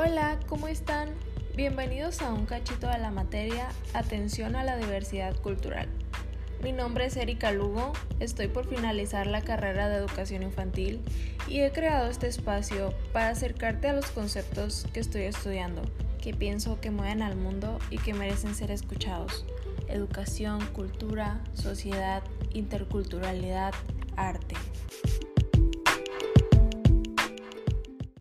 Hola, ¿cómo están? Bienvenidos a un cachito de la materia Atención a la diversidad cultural. Mi nombre es Erika Lugo, estoy por finalizar la carrera de educación infantil y he creado este espacio para acercarte a los conceptos que estoy estudiando, que pienso que mueven al mundo y que merecen ser escuchados. Educación, cultura, sociedad, interculturalidad, arte.